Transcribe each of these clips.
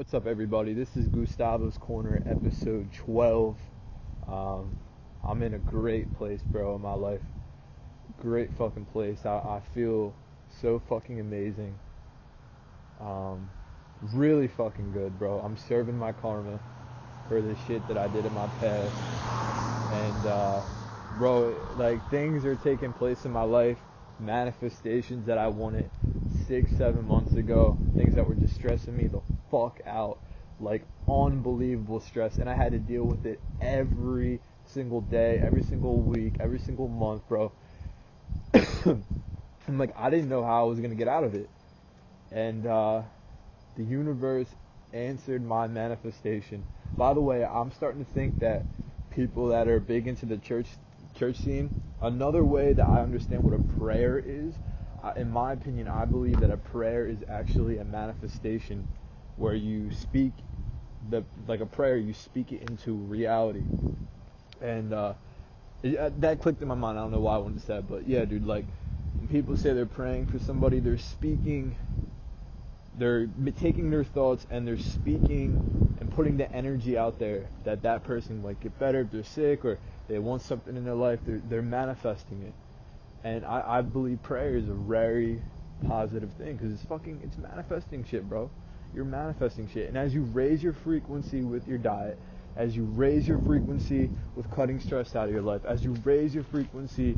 What's up, everybody? This is Gustavo's Corner, episode 12. Um, I'm in a great place, bro, in my life. Great fucking place. I, I feel so fucking amazing. Um, really fucking good, bro. I'm serving my karma for the shit that I did in my past. And, uh, bro, like, things are taking place in my life, manifestations that I wanted six, seven months ago, things that were just stressing me the fuck out, like unbelievable stress, and I had to deal with it every single day, every single week, every single month, bro. I'm like, I didn't know how I was gonna get out of it, and uh, the universe answered my manifestation. By the way, I'm starting to think that people that are big into the church church scene, another way that I understand what a prayer is in my opinion, I believe that a prayer is actually a manifestation where you speak the like a prayer, you speak it into reality. And uh, it, uh, that clicked in my mind. I don't know why I wanted to say that, but yeah, dude. Like when people say they're praying for somebody, they're speaking. They're taking their thoughts and they're speaking and putting the energy out there that that person might get better if they're sick or they want something in their life. They're they're manifesting it. And I, I believe prayer is a very positive thing because it's fucking, it's manifesting shit, bro. You're manifesting shit. And as you raise your frequency with your diet, as you raise your frequency with cutting stress out of your life, as you raise your frequency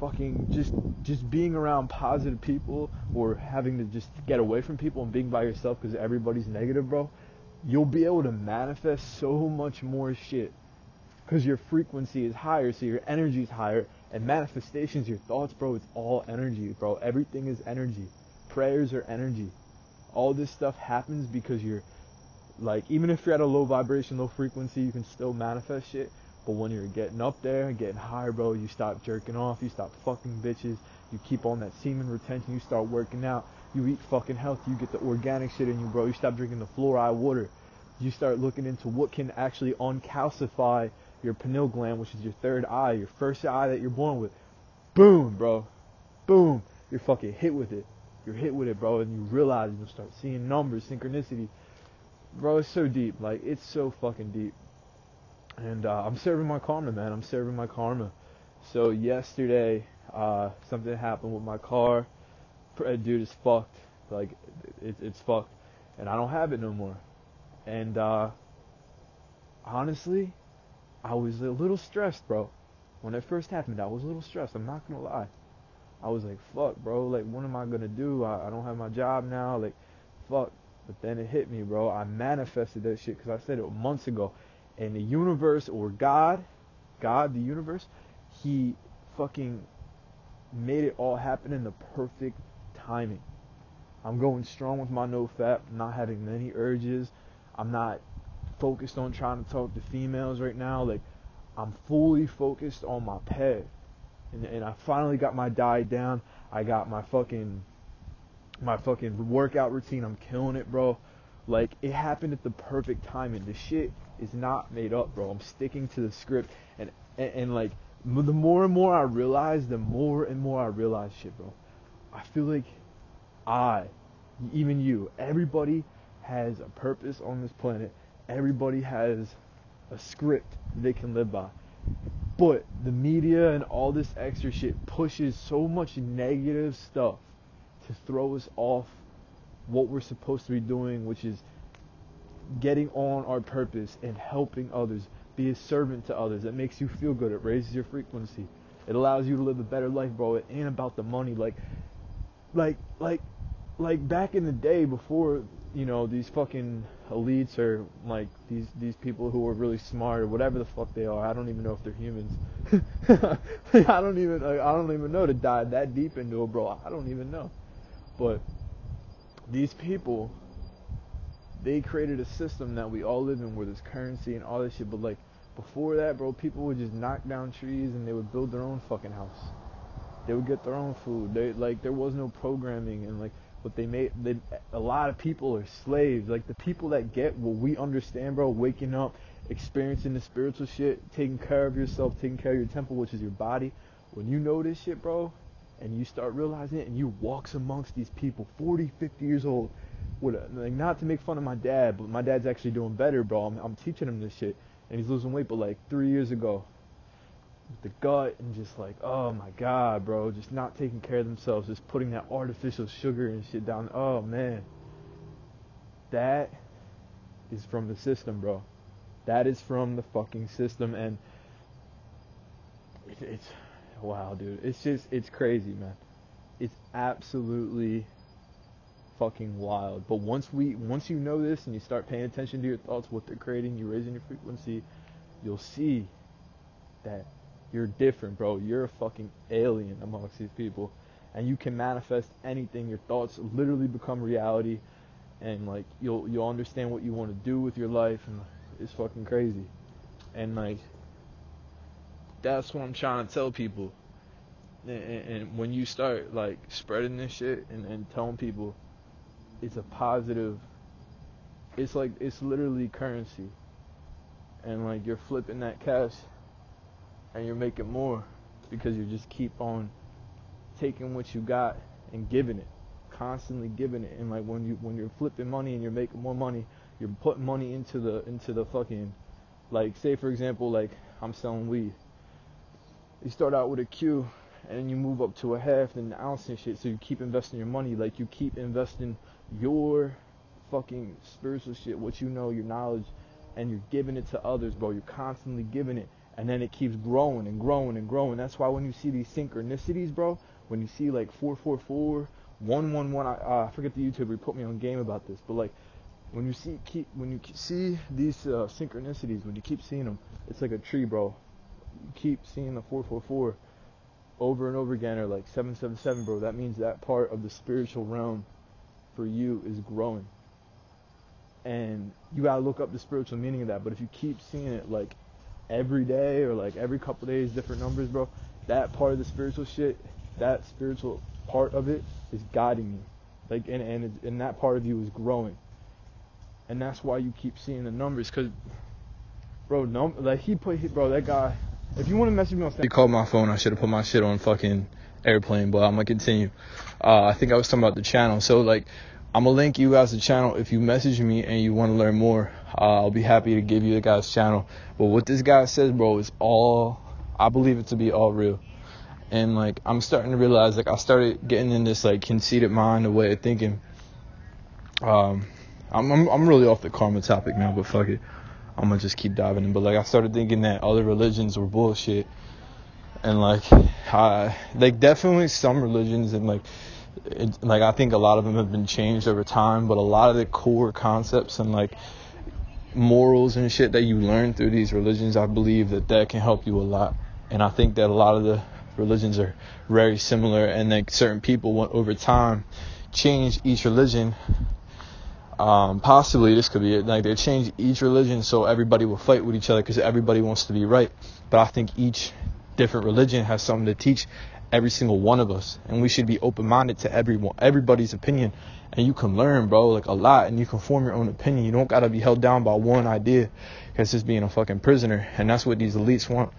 fucking just just being around positive people or having to just get away from people and being by yourself because everybody's negative, bro, you'll be able to manifest so much more shit because your frequency is higher, so your energy is higher, and manifestations, your thoughts, bro, it's all energy, bro. Everything is energy. Prayers are energy. All this stuff happens because you're, like, even if you're at a low vibration, low frequency, you can still manifest shit. But when you're getting up there and getting higher, bro, you stop jerking off, you stop fucking bitches, you keep on that semen retention, you start working out, you eat fucking healthy, you get the organic shit in you, bro. You stop drinking the fluoride water. You start looking into what can actually uncalcify your pineal gland, which is your third eye, your first eye that you're born with. Boom, bro. Boom. You're fucking hit with it. You're hit with it, bro, and you realize you'll start seeing numbers, synchronicity. Bro, it's so deep. Like, it's so fucking deep. And uh, I'm serving my karma, man. I'm serving my karma. So yesterday, uh, something happened with my car. Dude, it's fucked. Like, it, it's fucked. And I don't have it no more. And uh, honestly, I was a little stressed, bro. When it first happened, I was a little stressed. I'm not gonna lie. I was like, fuck, bro. Like, what am I gonna do? I, I don't have my job now. Like, fuck. But then it hit me, bro. I manifested that shit because I said it months ago. And the universe or God, God, the universe, He fucking made it all happen in the perfect timing. I'm going strong with my no fap, not having many urges. I'm not focused on trying to talk to females right now. Like, I'm fully focused on my pad. And, and I finally got my diet down. I got my fucking my fucking workout routine. I'm killing it, bro. Like it happened at the perfect time, and the shit is not made up, bro. I'm sticking to the script, and and, and like the more and more I realize, the more and more I realize shit, bro. I feel like I, even you, everybody has a purpose on this planet, everybody has a script they can live by. But the media and all this extra shit pushes so much negative stuff to throw us off what we're supposed to be doing, which is getting on our purpose and helping others, be a servant to others. It makes you feel good. It raises your frequency. It allows you to live a better life, bro. It ain't about the money. Like, like, like, like back in the day before you know these fucking elites or like these these people who are really smart or whatever the fuck they are. I don't even know if they're humans. I don't even I don't even know to dive that deep into it, bro. I don't even know. But these people, they created a system that we all live in where there's currency and all this shit. But like before that, bro, people would just knock down trees and they would build their own fucking house. They would get their own food. They like there was no programming and like but they made they, a lot of people are slaves. Like the people that get what we understand, bro, waking up, experiencing the spiritual shit, taking care of yourself, taking care of your temple, which is your body. When you know this shit, bro, and you start realizing it, and you walks amongst these people, 40, 50 years old, with a, like not to make fun of my dad, but my dad's actually doing better, bro. I'm, I'm teaching him this shit, and he's losing weight. But like three years ago, the gut and just like, oh my god, bro, just not taking care of themselves, just putting that artificial sugar and shit down. Oh man, that is from the system, bro. That is from the fucking system, and it's, it's wow, dude. It's just it's crazy, man. It's absolutely fucking wild. But once we once you know this and you start paying attention to your thoughts, what they're creating, you're raising your frequency, you'll see that you're different, bro. You're a fucking alien amongst these people. And you can manifest anything. Your thoughts literally become reality and like you'll you'll understand what you want to do with your life and it's fucking crazy. And like that's what I'm trying to tell people. And, and when you start like spreading this shit and, and telling people it's a positive it's like it's literally currency and like you're flipping that cash and you're making more because you just keep on taking what you got and giving it constantly giving it. And like when you when you're flipping money and you're making more money you're putting money into the into the fucking like say for example like I'm selling weed. You start out with a Q and then you move up to a half and an ounce and shit so you keep investing your money. Like you keep investing your fucking spiritual shit what you know your knowledge and you're giving it to others bro. You're constantly giving it and then it keeps growing and growing and growing. That's why when you see these synchronicities, bro, when you see like 444, 111, I, uh, I forget the YouTuber put me on game about this, but like when you see keep when you see these uh, synchronicities, when you keep seeing them, it's like a tree, bro. You keep seeing the 444 over and over again, or like 777, bro. That means that part of the spiritual realm for you is growing. And you gotta look up the spiritual meaning of that. But if you keep seeing it like every day or like every couple days, different numbers, bro. That part of the spiritual shit, that spiritual part of it is guiding you, like, and and and that part of you is growing, and that's why you keep seeing the numbers, cause, bro, num like he put, he, bro, that guy. If you want to message me on, he called my phone. I should have put my shit on fucking airplane, but I'm gonna continue. Uh, I think I was talking about the channel. So like, I'm gonna link you guys the channel. If you message me and you want to learn more, uh, I'll be happy to give you the guy's channel. But what this guy says, bro, is all I believe it to be all real. And like I'm starting to realize, like I started getting in this like conceited mind, a way of thinking. Um, I'm, I'm I'm really off the karma topic now, but fuck it, I'm gonna just keep diving in. But like I started thinking that other religions were bullshit, and like I like definitely some religions and like it, like I think a lot of them have been changed over time, but a lot of the core concepts and like morals and shit that you learn through these religions, I believe that that can help you a lot. And I think that a lot of the religions are very similar, and like certain people want over time change each religion. Um, possibly this could be it. Like they change each religion so everybody will fight with each other because everybody wants to be right. But I think each different religion has something to teach every single one of us, and we should be open-minded to everyone, everybody's opinion, and you can learn, bro, like a lot, and you can form your own opinion. You don't gotta be held down by one idea, cause just being a fucking prisoner, and that's what these elites want.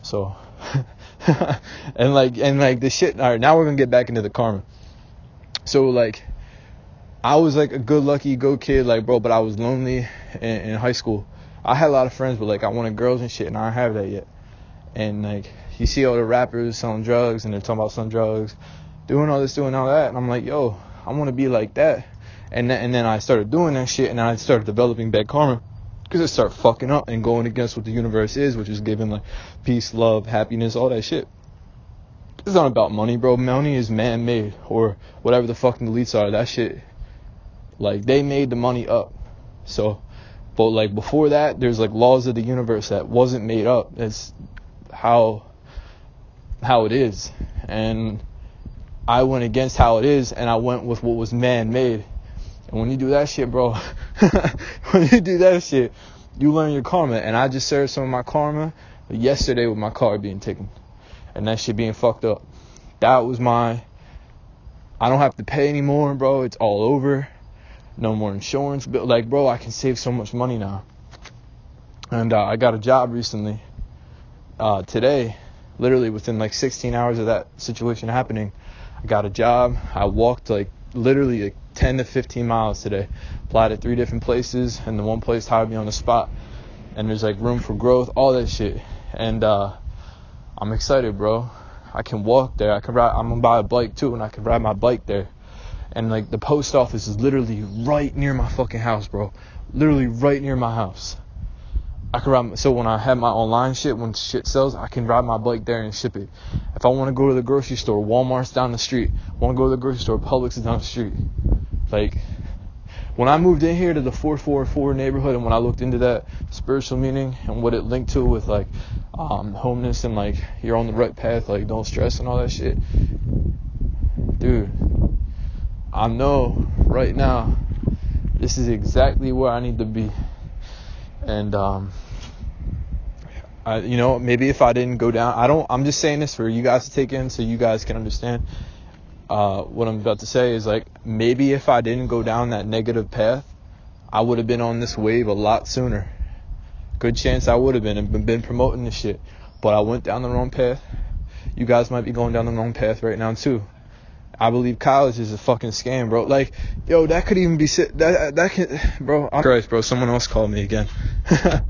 So, and like, and like the shit. All right, now we're gonna get back into the karma. So like, I was like a good lucky go kid, like bro, but I was lonely in, in high school. I had a lot of friends, but like I wanted girls and shit, and I don't have that yet. And like you see all the rappers selling drugs and they're talking about selling drugs, doing all this, doing all that, and I'm like, yo, I want to be like that. And then, and then I started doing that shit, and I started developing bad karma because I started fucking up and going against what the universe is, which is giving like peace, love, happiness, all that shit. It's not about money, bro. Money is man-made or whatever the fucking elites are. That shit, like they made the money up. So, but like before that, there's like laws of the universe that wasn't made up. It's how how it is. And I went against how it is and I went with what was man made. And when you do that shit, bro, when you do that shit, you learn your karma. And I just served some of my karma yesterday with my car being taken and that shit being fucked up. That was my. I don't have to pay anymore, bro. It's all over. No more insurance bill. Like, bro, I can save so much money now. And uh, I got a job recently. Uh, today, literally within like 16 hours of that situation happening, I got a job. I walked like literally like 10 to 15 miles today. Applied at three different places, and the one place hired me on the spot. And there's like room for growth, all that shit. And uh, I'm excited, bro. I can walk there. I can ride. I'm gonna buy a bike too, and I can ride my bike there. And like the post office is literally right near my fucking house, bro. Literally right near my house. I can ride. So when I have my online shit, when shit sells, I can ride my bike there and ship it. If I want to go to the grocery store, Walmart's down the street. Want to go to the grocery store, Publix is down the street. Like when I moved in here to the 444 neighborhood, and when I looked into that spiritual meaning and what it linked to with like um, homeless and like you're on the right path, like don't stress and all that shit, dude. I know right now this is exactly where I need to be and um, I, you know, maybe if I didn't go down, I don't. I'm just saying this for you guys to take in, so you guys can understand. Uh, what I'm about to say is like maybe if I didn't go down that negative path, I would have been on this wave a lot sooner. Good chance I would have been and been promoting this shit, but I went down the wrong path. You guys might be going down the wrong path right now too. I believe college is a fucking scam, bro. Like, yo, that could even be that that can, bro. I'm, Christ, bro. Someone else called me again. but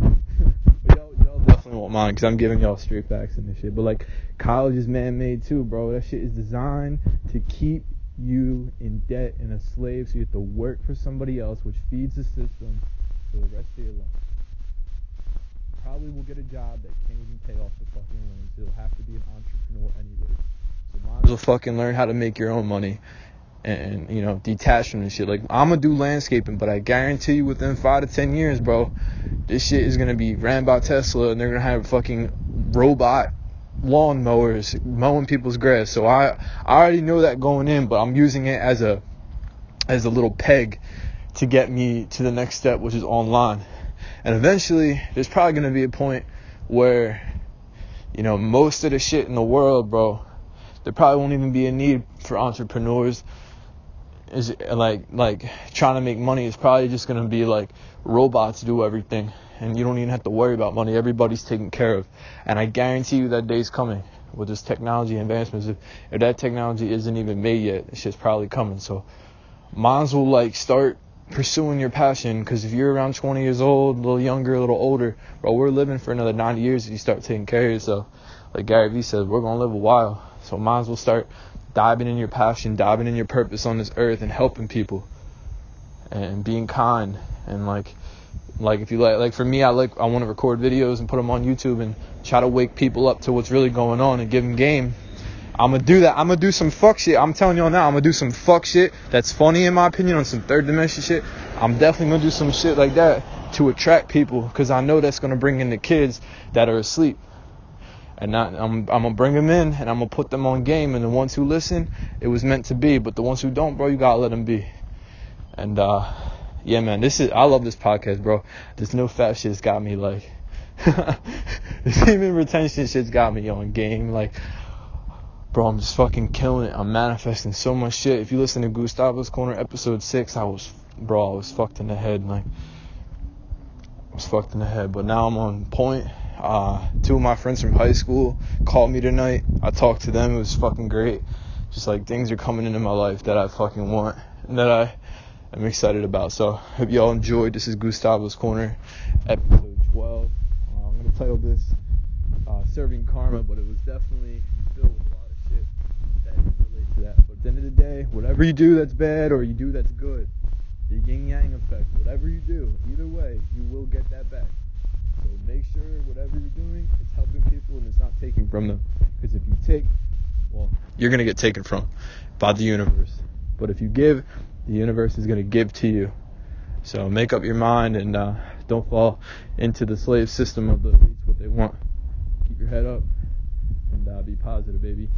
y'all, y'all definitely won't mind because I'm giving y'all straight facts and this shit. But like, college is man-made too, bro. That shit is designed to keep you in debt and a slave, so you have to work for somebody else, which feeds the system for the rest of your life. Probably will get a job that can't even pay off the fucking loans. You'll have to be an entrepreneur anyway. Might as well fucking learn how to make your own money and you know detach from this shit. Like I'm gonna do landscaping, but I guarantee you within five to ten years, bro, this shit is gonna be ran by Tesla, and they're gonna have fucking robot lawn mowers mowing people's grass. So I I already know that going in, but I'm using it as a as a little peg to get me to the next step, which is online. And eventually, there's probably gonna be a point where you know most of the shit in the world, bro there probably won't even be a need for entrepreneurs. Is like like trying to make money is probably just going to be like robots do everything and you don't even have to worry about money. Everybody's taken care of. And i guarantee you that day's coming with this technology advancements. If, if that technology isn't even made yet it's just probably coming. So might as well like start pursuing your passion because if you're around 20 years old a little younger a little older bro we're living for another 90 years if you start taking care of yourself. Like gary vee says we're going to live a while so might as well start diving in your passion, diving in your purpose on this earth and helping people and being kind and like like if you like like for me I like I want to record videos and put them on YouTube and try to wake people up to what's really going on and give them game. I'm gonna do that. I'm gonna do some fuck shit. I'm telling y'all now. I'm gonna do some fuck shit that's funny in my opinion on some third dimension shit. I'm definitely gonna do some shit like that to attract people because I know that's gonna bring in the kids that are asleep and I'm, I'm gonna bring them in and I'm gonna put them on game. And the ones who listen, it was meant to be. But the ones who don't, bro, you gotta let them be. And uh, yeah, man, this is I love this podcast, bro. This no fap shit's got me like, this even retention shit's got me on game. Like, bro, I'm just fucking killing it. I'm manifesting so much shit. If you listen to Gustavo's Corner episode six, I was, bro, I was fucked in the head. Like, I was fucked in the head. But now I'm on point uh, two of my friends from high school called me tonight. I talked to them. It was fucking great. Just like things are coming into my life that I fucking want and that I am excited about. So hope y'all enjoyed. This is Gustavo's Corner, episode 12. Uh, I'm gonna title this uh, "Serving Karma," but it was definitely filled with a lot of shit that didn't relate to that. But at the end of the day, whatever you do that's bad or you do that's good, the yin yang effect. Whatever you do, either way, you will get that back. Make sure whatever you're doing is helping people and it's not taking from them. Because if you take, well, you're going to get taken from by the universe. But if you give, the universe is going to give to you. So make up your mind and uh, don't fall into the slave system of the elites, what they want. Keep your head up and uh, be positive, baby.